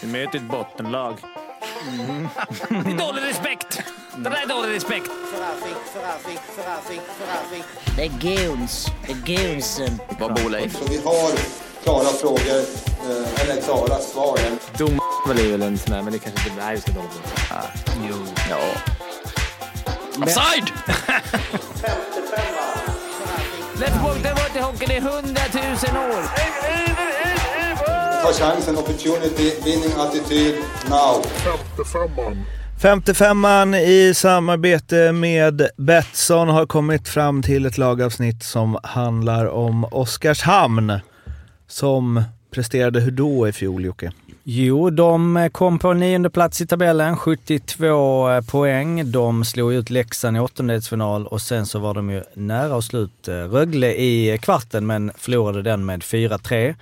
Vi möter ett bottenlag. Mm. Det är dålig respekt! Det där är dålig respekt. Det är goons. Det är goonsen. Vad bor Leif? Så vi har klara frågor, eh, eller klara svar. Dom är väl en sån där, men det kanske inte... Inte hålla på. Ah, jo. Ja. Offside! Let's walk the water hockey i hundratusen år. Ta chansen, opportunity, winning attityd, now. 55an i samarbete med Betsson har kommit fram till ett lagavsnitt som handlar om Oskarshamn. Som presterade hur då i fjol Jocke? Jo, de kom på nionde plats i tabellen, 72 poäng. De slog ut Leksand i åttondelsfinal och sen så var de ju nära att slut Rögle i kvarten men förlorade den med 4-3.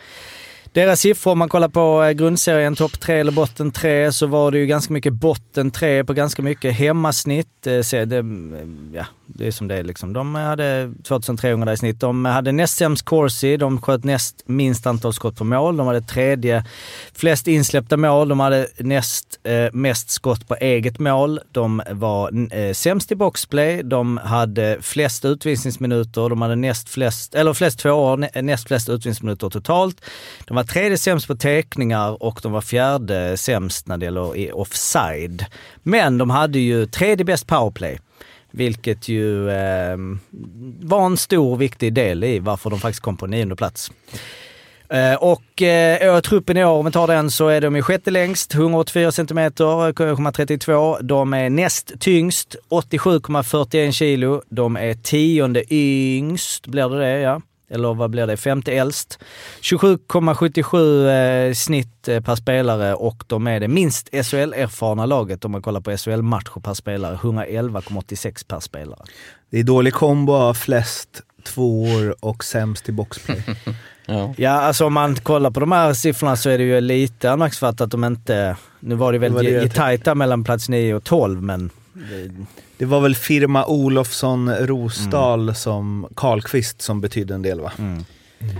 Deras siffror, om man kollar på eh, grundserien, topp tre eller botten tre, så var det ju ganska mycket botten tre på ganska mycket hemmasnitt. Eh, det, mm, ja, det är som det är liksom. De hade 2300 i snitt. De hade näst sämst corsi, de sköt näst minst antal skott på mål. De hade tredje flest insläppta mål. De hade näst eh, mest skott på eget mål. De var eh, sämst i boxplay. De hade flest utvisningsminuter. De hade näst flest, eller flest tvåor, näst flest utvisningsminuter totalt. De var tredje sämst på teckningar och de var fjärde sämst när det gäller offside. Men de hade ju tredje bäst powerplay. Vilket ju eh, var en stor och viktig del i varför de faktiskt kom på nionde plats. Eh, och eh, truppen i år, om vi tar den, så är de ju sjätte längst, 184 cm, 1,32. De är näst tyngst, 87,41 kilo. De är tionde yngst, blir det det ja? Eller vad blir det, femte äldst. 27,77 eh, snitt eh, per spelare och de är det minst SHL-erfarna laget om man kollar på SHL-matcher per spelare. 111,86 per spelare. Det är dålig kombo av flest tvåor och sämst i boxplay. ja. ja, alltså om man kollar på de här siffrorna så är det ju lite anmärkningsvärt att de inte... Nu var det väldigt tajt där mellan plats 9 och 12 men... Det var väl firma Olofsson Rosdahl mm. som Karlqvist som betydde en del va? Mm. Mm.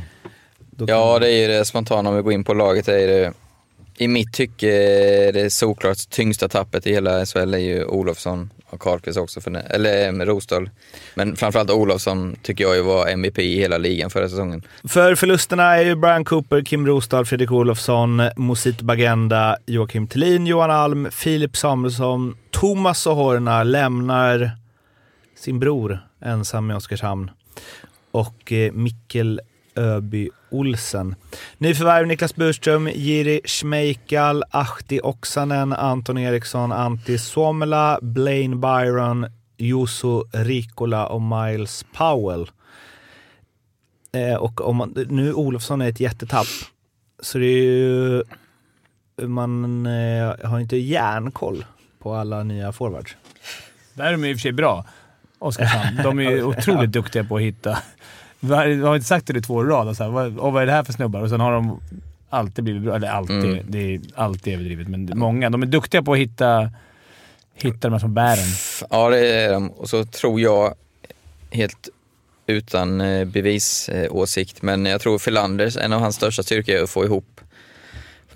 Ja, det är ju det spontana om vi går in på laget. är det, I mitt tycke, det såklart tyngsta tappet i hela SHL är ju Olofsson och Karlqvist också, för, eller eh, Rosdahl. Men framförallt Olofsson tycker jag ju var MVP i hela ligan förra säsongen. För förlusterna är ju Brian Cooper, Kim Rosdahl, Fredrik Olofsson, Mosit Bagenda, Joakim Thelin, Johan Alm, Filip Samuelsson, Thomas Sohorna lämnar sin bror ensam i Oskarshamn och eh, Mikkel Öby Olsen. Nyförvärv Niklas Burström, Jiri Schmeikal, Ahti Oksanen, Anton Eriksson, Antti Suomela, Blaine Byron, Juso Rikola och Miles Powell. Eh, och om man, nu Olofsson är ett jättetapp, så det är ju... Man eh, har inte järnkoll på alla nya forwards. Där är de i och för sig bra, Oskarshamn. De är otroligt duktiga på att hitta vi har inte sagt det i två år i rad. Alltså, vad, vad är det här för snubbar? Och sen har de alltid blivit bra. Eller alltid. Mm. Det är alltid överdrivet, men många. De är duktiga på att hitta, hitta de här små bären. Ja, det är de. Och så tror jag, helt utan eh, bevisåsikt, men jag tror Filanders, en av hans största styrkor är att få ihop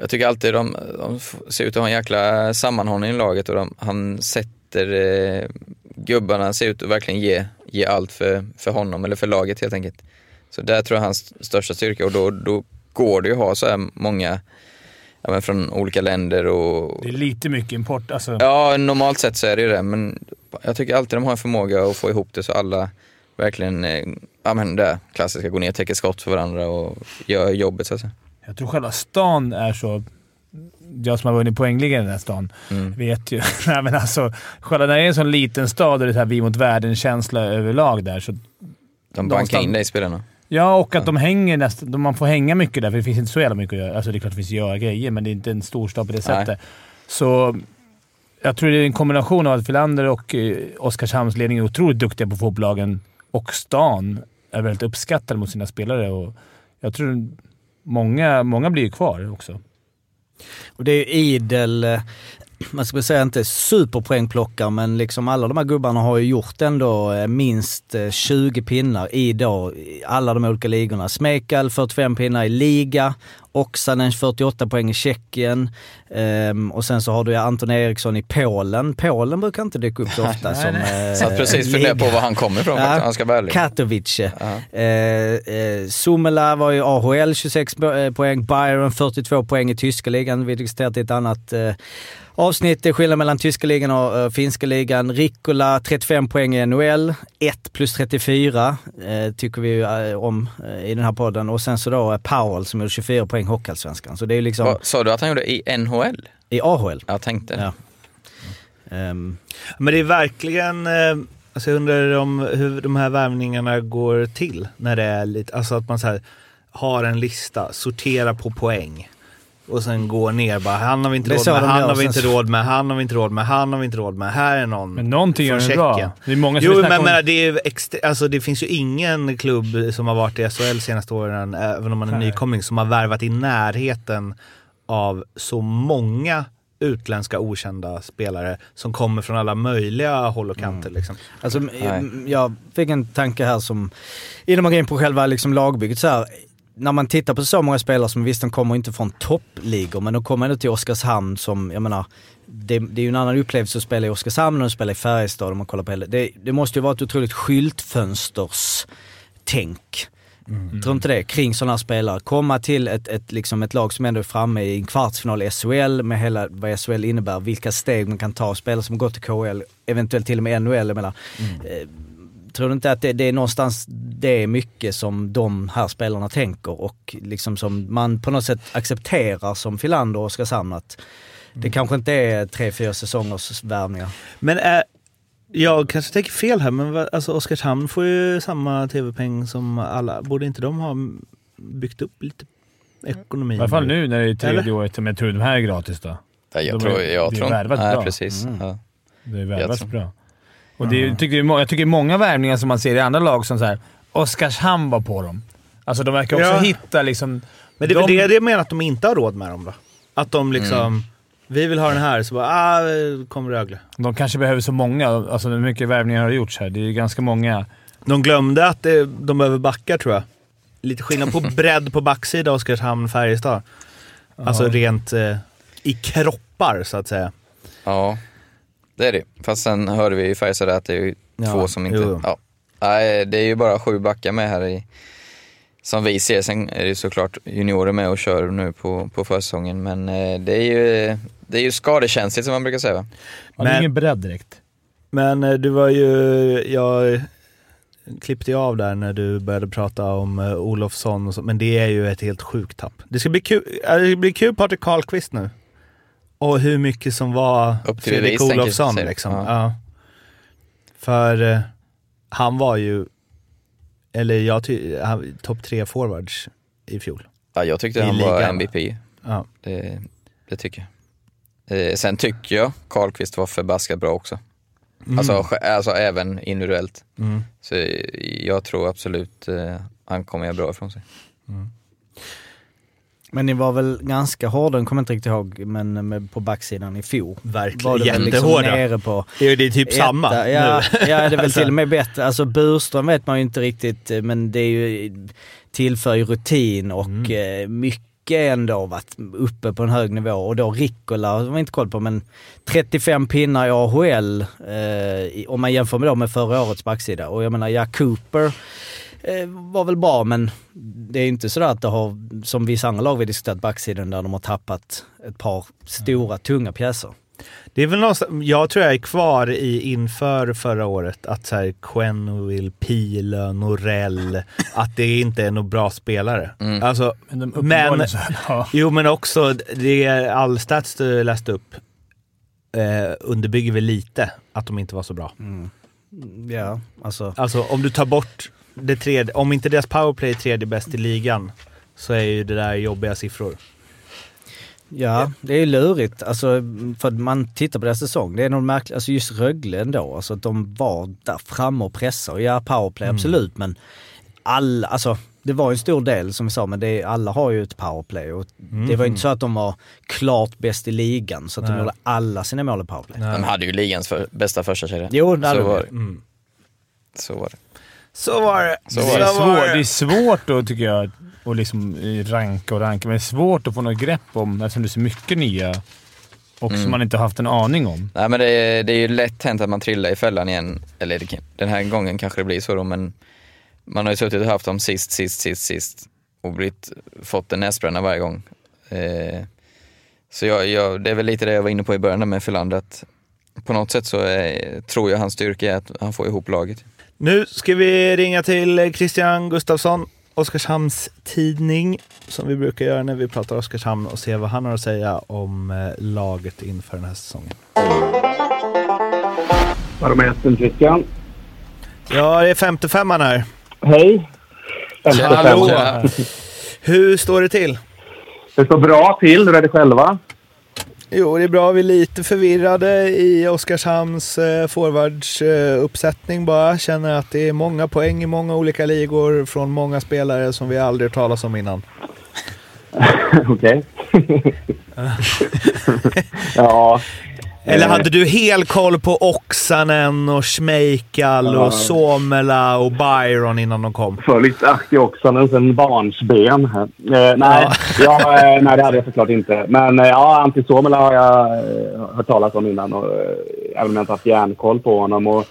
jag tycker alltid de, de ser ut att ha en jäkla sammanhållning i laget och de, han sätter eh, gubbarna, ser ut att verkligen ge ge allt för, för honom eller för laget helt enkelt. Så där tror jag hans största styrka och då, då går det ju att ha så här många ja, men från olika länder och... Det är lite mycket import alltså. Ja, normalt sett så är det ju det, men jag tycker alltid de har en förmåga att få ihop det så alla verkligen, eh, ja men det klassiska, går ner, täcker skott för varandra och gör jobbet så att säga. Jag tror själva stan är så jag som har vunnit poängligan i den här stan mm. vet ju. Nej, men alltså, själva när det är en sån liten stad och det är så här vi mot världen-känsla överlag där så... De bankar in dig i spelarna. Ja, och att de hänger nästan... Man får hänga mycket där, för det finns inte så jävla mycket att göra. Alltså det är klart att det finns att göra grejer, men det är inte en storstad på det sättet. Nej. Så jag tror det är en kombination av att Filander och eh, Oskarshamns ledning är otroligt duktiga på fotbollagen och stan är väldigt uppskattade mot sina spelare. Och jag tror många, många blir kvar också. Och det är ju idel, eh, man ska säga inte superpoängplockare, men liksom alla de här gubbarna har ju gjort ändå eh, minst eh, 20 pinnar i då alla de olika ligorna. Smekal 45 pinnar i liga Oksanen 48 poäng i Tjeckien. Ehm, och sen så har du Anton Eriksson i Polen. Polen brukar inte dyka upp så ofta som eh, Satt precis funderade på var han kommer ifrån om jag ska vara ärlig. Katowice. Ja. Eh, eh, Sumela var ju AHL 26 bo- eh, poäng, Byron 42 poäng i tyska ligan. Vi i ett annat eh, avsnitt, det är skillnad mellan tyska ligan och eh, finska ligan. Rikkola 35 poäng i NHL, 1 plus 34 eh, tycker vi om i den här podden. Och sen så då Powell som gjorde 24 poäng Hockeyallsvenskan. Så det är liksom Sa du att han gjorde i NHL? i AHL. Jag tänkte. Ja. Ehm, Men det är verkligen, eh, alltså jag undrar om hur de här värvningarna går till. När det är lite, alltså att man så här, har en lista, sorterar på poäng. Och sen går ner bara, han har vi inte är råd med, han har vi inte råd med, han har vi inte råd med, han har vi inte råd med, här är någon Men någonting från den bra. Det är många som Jo men, om- men det, är ju extre- alltså, det finns ju ingen klubb som har varit i SHL senaste åren, även om man är Nej. nykomling, som har värvat i närheten av så många utländska okända spelare som kommer från alla möjliga håll och kanter. Liksom. Alltså, Nej. jag fick en tanke här som, innan man går in på själva liksom lagbygget så här, när man tittar på så många spelare som visst de kommer inte från toppligor men de kommer ändå till Oskarshamn som, jag menar, det, det är ju en annan upplevelse att spela i Oskarshamn än att spela i Färjestad om man kollar på hela. Det, det måste ju vara ett otroligt skyltfönsters-tänk. Mm. Tror inte det? Kring sådana här spelare. Komma till ett, ett, liksom ett lag som ändå är framme i en kvartsfinal i SHL med hela vad SHL innebär, vilka steg man kan ta, spelare som gått till KHL, eventuellt till och med NHL. Jag menar, eh, tror du inte att det, det är någonstans det är mycket som de här spelarna tänker och liksom som man på något sätt accepterar som Filander och Oskarshamn att det kanske inte är tre, fyra säsongers värvningar. Men är, jag kanske tänker fel här, men alltså Oskarshamn får ju samma tv-peng som alla. Borde inte de ha byggt upp lite ekonomi? I alla fall nu när det är tredje Eller? året, men jag tror de här är gratis då. Jag De tror, är- jag det är tror värvat Nej, bra. precis. Mm. Ja. Det är värvats tror- bra. Och det är, tycker det är, må- jag tycker det är många värvningar som man ser i andra lag som så här, Oskarshamn var på dem. Alltså de verkar också Ja. hitta liksom... Men det är väl de, det jag menar att de inte har råd med dem då? Att de liksom, Mm. vi vill ha den här, så bara, ah, kom Rögle. de kanske behöver så många. Alltså hur mycket värvningar har gjorts här? Det är ganska många. De glömde att det, de behöver backa tror jag. Lite skillnad på bredd på backsida Oskarshamn-Färjestad. Alltså Ja. rent eh, i kroppar så att säga. ja, det är det. Fast sen hörde vi i Färjestad att det är ju Ja, två som inte... jo. Ja. Nej, det är ju bara sju backar med här i, som vi ser. Sen är det såklart juniorer med och kör nu på, på försäsongen. Men eh, det är ju, det är ju skadekänsligt som man brukar säga va? Ja, det är Men- ingen bredd direkt. Men eh, du var ju, jag klippte ju av där när du började prata om eh, Olofsson och så, men det är ju ett helt sjukt tapp. Det ska bli kul, det blir kul Patrik Karlqvist nu. Och hur mycket som var Upp till Fredrik Olofsson liksom. Ja. Ja. För eh, han var ju, eller jag ty- han- topp tre forwards i fjol. Ja, jag tyckte I han var ligan, va? MVP. Ja. Det, det tycker jag. Eh, sen tycker jag Karlqvist var förbaskat bra också. Alltså, sj- alltså även individuellt. Mm. Så eh, jag tror absolut eh, han kommer göra bra ifrån sig. Men ni var väl ganska hårda, jag kommer inte riktigt ihåg, men med, på backsidan i fjol. Verkligen, liksom jättehårda. nere på Det är typ samma Etta, ja, nu. ja, det är väl till och med bättre. Alltså Burström vet man ju inte riktigt, men det är ju, tillför ju rutin och Mm. eh, mycket ändå varit uppe på en hög nivå. Och då Rickola har man inte koll på, men 35 pinnar i AHL eh, om man jämför med, då med förra årets backsida. Och jag menar, ja, Cooper var väl bra, men det är inte sådär att det har, som vissa andra lag vi diskuterat, backsidan där de har tappat ett par stora, tunga pjäser. Det är väl någonstans, jag tror jag är kvar i inför förra året att så här Quenneville, Pile, Norell, att det inte är några bra spelare. Mm. Alltså, Men, Men- så, ja. jo men också, det är all stats du läste upp eh, underbygger väl lite att de inte var så bra. Ja, alltså. Alltså om du tar bort det tredje, om inte deras powerplay är tredje bäst i ligan så är ju det där jobbiga siffror. Ja, det är lurigt. Alltså, för man tittar på deras säsong. Det är nog märkligt. Alltså just Rögle ändå. Alltså att de var där framme och pressade. Ja, powerplay absolut, men alla, alltså det var ju en stor del som vi sa, men det, alla har ju ett powerplay. Och Det var ju inte så att de var klart bäst i ligan, så att de Nej. gjorde alla sina mål i powerplay. De hade ju ligans för, bästa första kedja. Jo, det hade så, de. var, det. Mm. så var det. Så var det. Så Det var är, det. svårt, det är svårt då tycker jag. och liksom eh, ranka och ranka. Men det är svårt att få något grepp om eftersom det är så mycket nya och som man inte har haft en aning om. Nej men det är, det är ju lätt hänt att man trillar i fällan igen. Eller den här gången kanske det blir så då, men man har ju suttit och haft dem sist, sist, sist, sist och blivit, fått en näsbränna varje gång. Eh, så jag, jag, det är väl lite det jag var inne på i början med Filander, att på något sätt så är, tror jag hans styrka är att han får ihop laget. Nu ska vi ringa till Christian Gustafsson, Oskarshamns tidning, som vi brukar göra när vi pratar Oskarshamn och se vad han har att säga om eh, laget inför den här säsongen. Barometern Christian. Ja, det är 55 här. Hej. Hallå! Tja. Hur står det till? Det står bra till. Är det själva? Jo, det är bra. Vi är lite förvirrade i Oskarshamns eh, forwardsuppsättning bara. Känner att det är många poäng i många olika ligor från många spelare som vi aldrig hört talas om innan. Okej. ja. Eller eh, hade du hel koll på Oksanen och Schmeichel och Somela och Byron innan de kom? Följt Ahti Oksanen sen barnsben. Eh, nej, ja. eh, nej, det hade jag såklart inte. Men eh, ja, Antti Suomela har jag hört talas om innan. Och, även om jag inte haft järnkoll på honom. Och,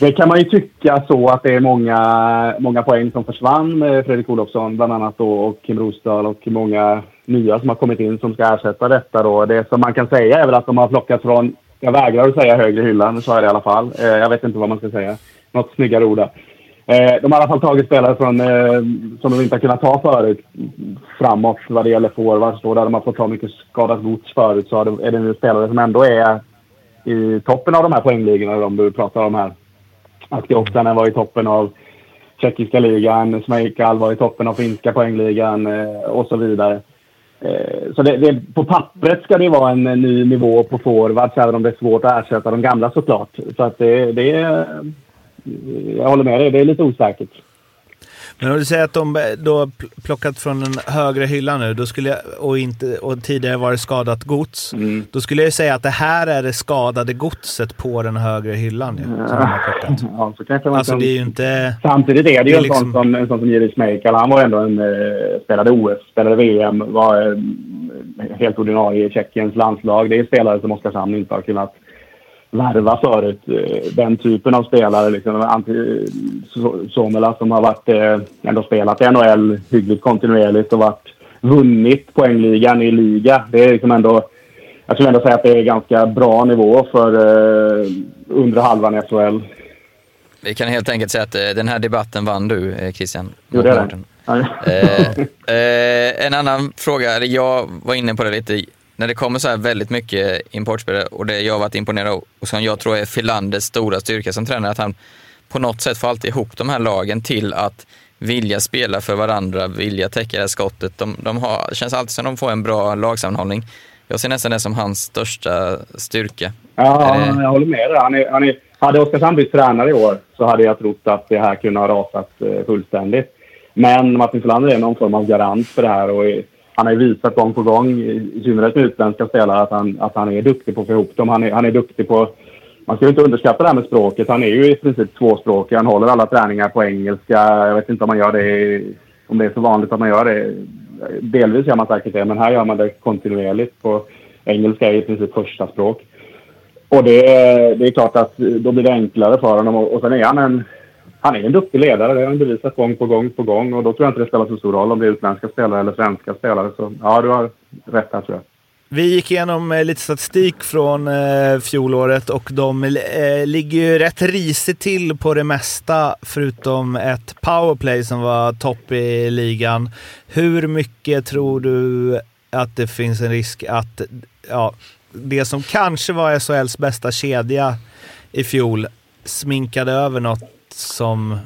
det kan man ju tycka så att det är många, många poäng som försvann med Fredrik Olofsson bland annat då och Kim Rosdahl och många nya som har kommit in som ska ersätta detta då. Det som man kan säga är väl att de har plockat från, jag vägrar att säga högre hyllan, Så är det i alla fall. Eh, jag vet inte vad man ska säga. Något snyggare ord där. Eh, de har i alla fall tagit spelare från, eh, som de inte har kunnat ta förut framåt vad det gäller forwards. Där de har fått ta mycket skadat gods förut så är det nu spelare som ändå är i toppen av de här poängligorna de du pratar om här. Akti var i toppen av tjeckiska ligan, Smejkal var i toppen av finska poängligan eh, och så vidare. Eh, så det, det, på pappret ska det vara en eh, ny nivå på forwards även om det är svårt att ersätta de gamla såklart. Så att det, det är... Jag håller med dig, det är lite osäkert. Men om du säger att de då pl- plockat från den högre hyllan nu då skulle jag, och, inte, och tidigare var det skadat gods. Mm. Då skulle jag säga att det här är det skadade godset på den högre hyllan. Ja, som de. Ja, så kanske man Alltså det är ju inte... Samtidigt är det ju Det är en, liksom- sån som, en sån som Jiri Schmeichel. Han var ändå en... Eh, spelade OS, spelade VM, var eh, helt ordinarie i Tjeckiens landslag. Det är spelare som Oskarshamn inte har kunnat värva förut. Eh, den typen av spelare. Liksom, Somela som har varit, eh, ändå spelat i NHL hyggligt kontinuerligt och varit, vunnit poängligan i liga. Det är liksom ändå... Jag skulle ändå säga att det är ganska bra nivå för eh, undre halvan i SHL. Vi kan helt enkelt säga att eh, den här debatten vann du Christian. Jo, det är det. Eh, eh, en annan fråga, jag var inne på det lite, när det kommer så här väldigt mycket importspelare och det jag varit imponerad av och som jag tror är Filanders stora styrka som tränare, att han på något sätt får alltid ihop de här lagen till att vilja spela för varandra, vilja täcka det här skottet. De, de har, det känns alltid som de får en bra lagsammanhållning. Jag ser nästan det som hans största styrka. Ja, jag håller med dig. Han är, han är, hade Oskarshamn blivit tränare i år så hade jag trott att det här kunde ha rasat eh, fullständigt. Men Martin Filander är någon form av garant för det här och är, han har ju visat gång på gång, i synnerhet med utländska spelare, att han, att han är duktig på att få ihop dem. Han är, han är duktig på... Man ska ju inte underskatta det här med språket. Han är ju i princip tvåspråkig. Han håller alla träningar på engelska. Jag vet inte om man gör det, om det är så vanligt att man gör det. Delvis gör man säkert det, men här gör man det kontinuerligt. På engelska är i princip första språk. Och det, är- det är klart att då blir det enklare för honom. Och, och sen är han en, han är en duktig ledare. Det har han bevisat gång på gång på gång. Och då tror jag inte det spelar så stor roll om det är utländska spelare eller svenska spelare. Så ja, du har rätt här tror jag. Vi gick igenom eh, lite statistik från eh, fjolåret och de eh, ligger ju rätt risigt till på det mesta förutom ett powerplay som var topp i ligan. Hur mycket tror du att det finns en risk att ja, det som kanske var SHLs bästa kedja i fjol sminkade över något som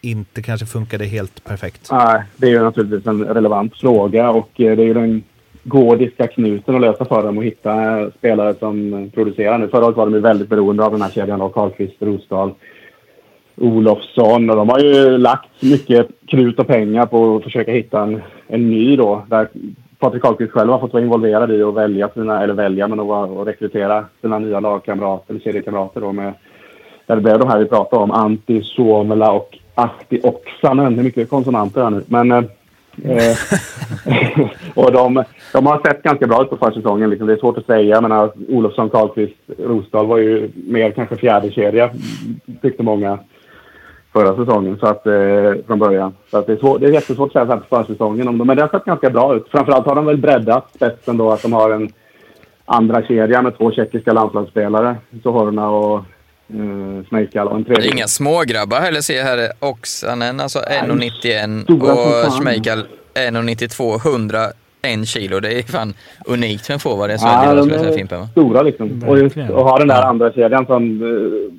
inte kanske funkade helt perfekt? Nej, det är ju naturligtvis en relevant fråga och eh, det är ju den gordiska knuten att lösa för dem och hitta eh, spelare som eh, producerar nu. Förra året var de ju väldigt beroende av den här kedjan av Karlqvist, Rosdahl, Olofsson och de har ju lagt mycket krut och pengar på att försöka hitta en, en ny då. Där Patrik Karlqvist själv har fått vara involverad i att välja sina, eller välja, men att att rekrytera sina nya lagkamrater, eller kedjekamrater då med där det blev de här vi pratade om, Antti, Suomela och Ahti Oksanen. Det är mycket konsonanter här nu. Men, eh, eh och de, de har sett ganska bra ut på försäsongen. Liksom. Det är svårt att säga. Jag menar, Olofsson, Karlqvist, Rosdahl var ju mer kanske fjärde kedja tyckte många förra säsongen så att, eh, från början. Så att det, är svår, det är jättesvårt att säga så här på försäsongen om dem. Men det har sett ganska bra ut. Framförallt har de väl breddat spetsen då att de har en andra kedja med två tjeckiska landslagsspelare. Sohorna och eh, Smejkal och en Det tredje. är inga smågrabbar heller ser jag här. Oksanen, alltså 1,91 Stora som och. Schmeichel 1,92, 101 kilo. Det är fan unikt för en forward i Ja, de är Fimpen. stora liksom. Och, just, och ha den där andra kedjan som, eh,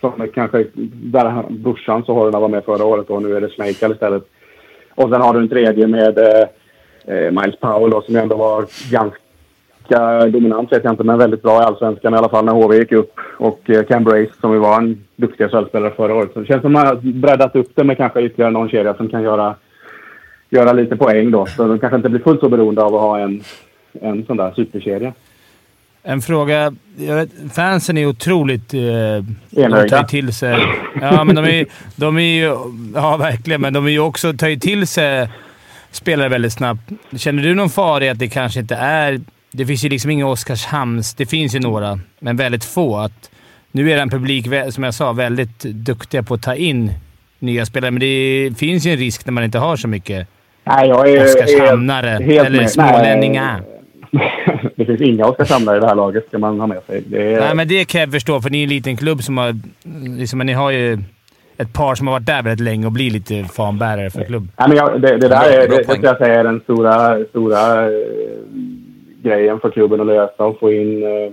som är kanske, där brorsan Sohorna var med förra året och nu är det Smejkal istället. Och sen har du en tredje med eh, eh, Miles Powell då, som ändå var ganska dominant, vet jag inte, men väldigt bra i Allsvenskan i alla fall när HV gick upp. Och eh, Cam Brace som ju var en duktig SHL-spelare förra året. Så det känns som att man har breddat upp det med kanske ytterligare någon kedja som kan göra, göra lite poäng då. Så de kanske inte blir fullt så beroende av att ha en, en sån där superkedja. En fråga. Fansen är otroligt... Eh, de Enögda. tar till sig... Ja, men de är, de är ju... Ja, verkligen. Men de är ju också, tar ju till sig spelare väldigt snabbt. Känner du någon fara i att det kanske inte är... Det finns ju liksom inga Oskarshamns... Det finns ju några, men väldigt få. Att nu är det en publik, som jag sa, väldigt duktiga på att ta in nya spelare, men det finns ju en risk när man inte har så mycket Nej, jag är Oskarshamnare. helt eller med. smålänningar. Det finns inga Oskarshamnare i det här laget, ska man ha med sig. Det är, Nej, men det kan jag förstå, för ni är en liten klubb som har... Liksom, men ni har ju ett par som har varit där väldigt länge och blir lite fanbärare för klubb. Nej, men jag, det, det där är, det, det jag säga är den stora, stora eh, grejen för klubben att lösa och få in eh,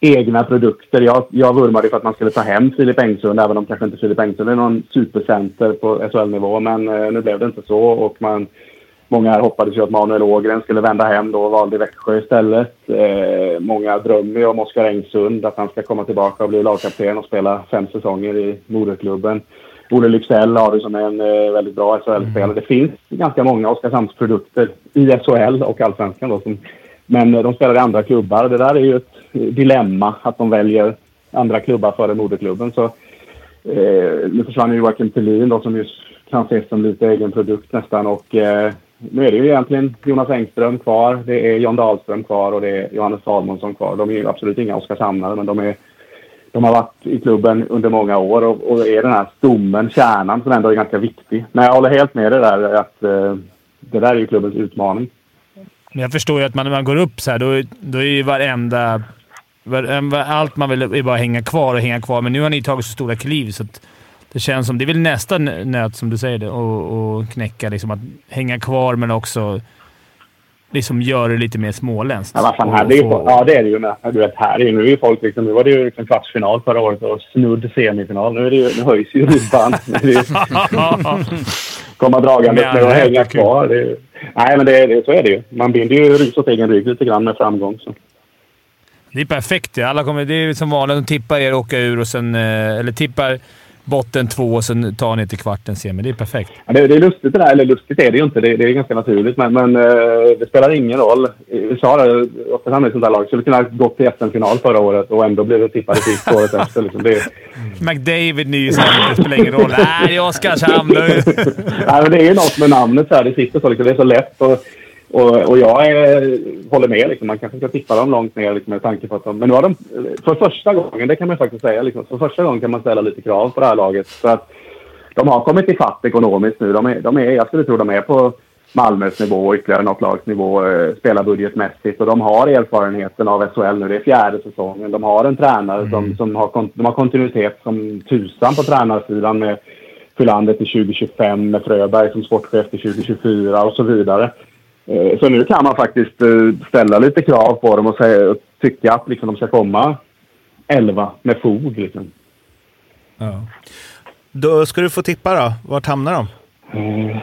egna produkter. Jag, jag vurmade för att man skulle ta hem Filip Engsund, även om kanske inte Filip Engsund är någon supercenter på SHL-nivå. Men eh, nu blev det inte så och man, många här hoppades ju att Manuel Ågren skulle vända hem då och valde Växjö istället. Eh, många drömmer ju om Oskar Engsund, att han ska komma tillbaka och bli lagkapten och spela fem säsonger i moderklubben. Olle Lycksell har du som är en eh, väldigt bra SHL-spelare. Det finns ganska många Oskarshamnsprodukter i SHL och Allsvenskan då, som, men eh, de spelar i andra klubbar. Det där är ju ett eh, dilemma att de väljer andra klubbar före moderklubben. Så, eh, nu försvann ju Joakim Thelin då, som ju kan ses som lite egen produkt nästan. Och, eh, nu är det ju egentligen Jonas Engström kvar, det är John Dahlström kvar och det är Johannes Salmonsson kvar. De är ju absolut inga Oskarshamnare, men de, är, de har varit i klubben under många år och, och är den här stommen, kärnan, som ändå är ganska viktig. Men jag håller helt med dig där att eh, det där är ju klubbens utmaning. Men jag förstår ju att man, när man går upp så här, då, då är ju varenda... var- var- Allt man vill är bara hänga kvar och hänga kvar, men nu har ni tagit så stora kliv så att det känns som... Det är väl nästa nöt, som du säger, det, och, och knäcka. Liksom, att hänga kvar, men också liksom göra det lite mer småländskt. Ja, fan, här, det är ju, ja, det är det ju. Med. Du vet, här är ju, nu är ju folk liksom, nu var det ju liksom kvartsfinal förra året och snudd semifinal. Nu, är det ju, nu höjs ju ribban. Komma dragande Med att hänga kvar. Det är, nej, men det, så är det ju. Man binder ju ris åt egen rygg lite grann med framgång. Så. Det är perfekt. Alla kommer, det är som vanligt. De tippar er åka ur och sen... Eh, eller tippar botten två och sen tar ni till kvarten sen. Men det är perfekt. Ja, det, det är lustigt det där. Eller lustigt är det ju inte. Det, det är ganska naturligt. Men, men eh, det spelar ingen roll. Vi sa det, Oskarshamn är ett sånt där lag. Skulle kunna gå till SM-final förra året och ändå blev det tippade sist året efter. Liksom. Det, McDavid ny det spelar ingen roll. Nej, det är Oskarshamn. Nej, men det är ju något med namnet. Så här. Det sitter så. Liksom. Det är så lätt. Och, och, och jag är, håller med. Liksom. Man kanske ska tippa dem långt ner liksom, med tanke på att de... Men nu har de... För första gången, det kan man faktiskt säga. Liksom, för första gången kan man ställa lite krav på det här laget. För att de har kommit ifatt ekonomiskt nu. De är, de är, jag skulle tro de är på Malmös nivå och ytterligare något lags nivå eh, spelarbudgetmässigt. Och de har erfarenheten av SHL nu. Det är fjärde säsongen. De har en tränare som, som har, de har kontinuitet som tusan på tränarsidan med Fylander till 2025, med Fröberg som sportchef till 2024 och så vidare. Eh, Så nu kan man faktiskt eh, ställa lite krav på dem och säga, tycka att liksom, de ska komma 11 med fog. Liksom. Då ska du få tippa då. Vart hamnar de? Eh,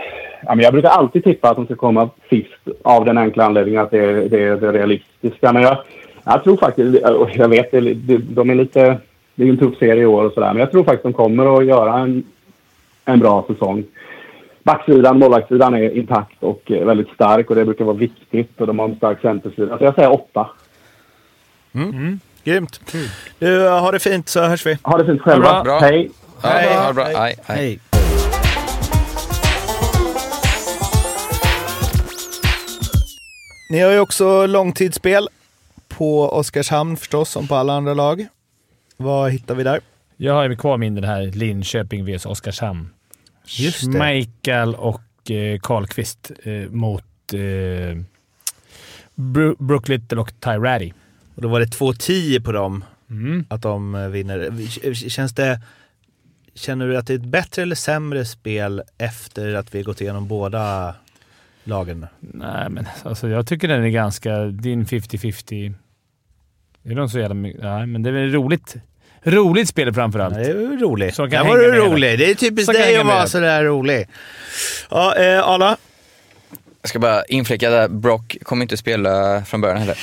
Ja, men jag brukar alltid tippa att de ska komma sist av den enkla anledningen att det är det, det realistiska. Men jag, jag tror faktiskt, jag vet, det, de är lite, det är en tuff serie i år och sådär, men jag tror faktiskt de kommer att göra en, en bra säsong backsidan, målvaktssidan är intakt och eh, väldigt stark och det brukar vara viktigt. Och de har en stark centersida. Så alltså, jag säger åtta. Mm. Mm. mm. Grymt. Mm. Du, eh, ha det fint så hörs vi. Ha det fint själva. Bra. Hej. Hej. Ha det bra. Hej. Hej. Hej. Ni har ju också långtidsspel på Oskarshamn förstås, som på alla andra lag. Vad hittar vi där? Jag har ju kvar min den här Linköping vs Oskarshamn Just. Schmeichel och eh, Karlqvist eh, mot eh, Bru- Brook Little och Ty Ratty. Och då var det 2-10 på dem, Mm. att de eh, vinner. Känns det... Känner du att det är ett bättre eller sämre spel efter att vi gått igenom båda lagen? Nej, men alltså, jag tycker den är ganska... Din 50-50. Är de så jävla mycket? Nej, men det är väl roligt. Roligt spel framförallt. Ja, det är roligt. Som kan var du rolig. Det är typiskt dig att vara sådär rolig. Ja, eh, Arla? Jag ska bara inflika där, Brock kommer inte spela från början heller.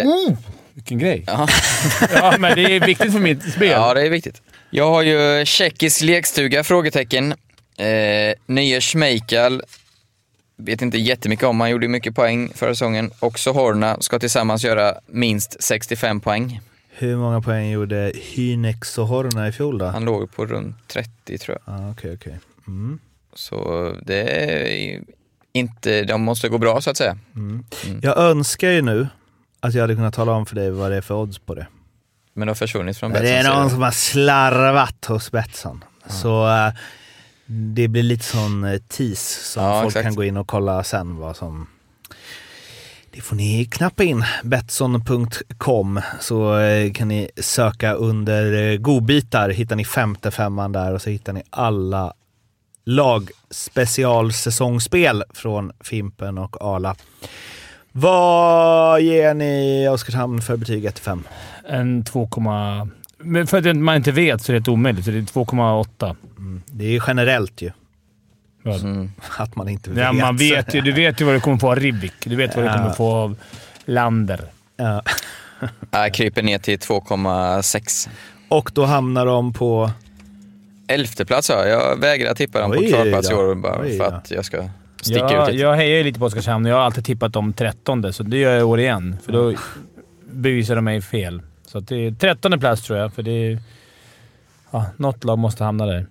Eh, Vilken grej. ja. Ja, men det är viktigt för mitt spel. ja, det är viktigt. Jag har ju tjeckisk lekstuga? Frågetecken. Eh, nye Schmeichel. Vet inte jättemycket om, han gjorde mycket poäng förra säsongen. Och Sohorna ska tillsammans göra minst 65 poäng. Hur många poäng gjorde Hynex och Horna i fjol då? Han låg på runt 30 tror jag. Ah, Okej, okej. Mm. Så det är inte, de måste gå bra så att säga. Jag önskar ju nu att jag hade kunnat tala om för dig vad det är för odds på det. Men de har försvunnit från Men det är någon som har slarvat hos Betsson. Så eh, det blir lite sån uh, tease som Ja, folk exakt. kan gå in och kolla sen vad som... Det får ni knappa in, Betsson.com, så eh, kan ni söka under uh, godbitar, hittar ni femte femman där och så hittar ni alla lag specialsäsongsspel från Fimpen och Arla. Vad ger ni Oskarshamn för betyg 1-5? En 2, men för att man inte vet så är det omöjligt, så det är 2,8. Det är generellt ju? Mm. att man inte vet. Ja, man vet ju, du vet ju vad du kommer få av Rivik. Du vet vad du Ja. kommer få av Lander. Ja. Jag kryper ner till 2,6. Och då hamnar de på... Elfte plats har jag. Jag vägrar tippa dem på kvalplats i år bara Oj för att jag ska sticka ut Jag, lite. jag hejar ju lite på Oskarshamn och jag har alltid tippat dem 13 så det gör jag i år igen. För då bevisar de mig fel. Så att det är 13 plats tror jag, för det är... Ja, något lag måste hamna där.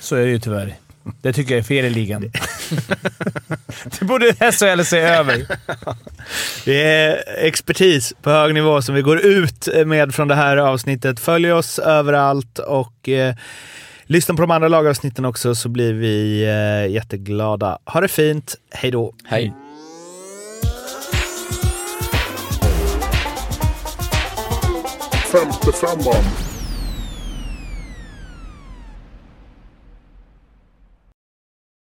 Så är det ju tyvärr. Det tycker jag är fel i ligan. det borde SHL se över. Det är expertis på hög nivå som vi går ut med från det här avsnittet. Följ oss överallt och eh, lyssna på de andra lagavsnitten också så blir vi eh, jätteglada. Ha det fint. Hej då! Hej. Femte femman.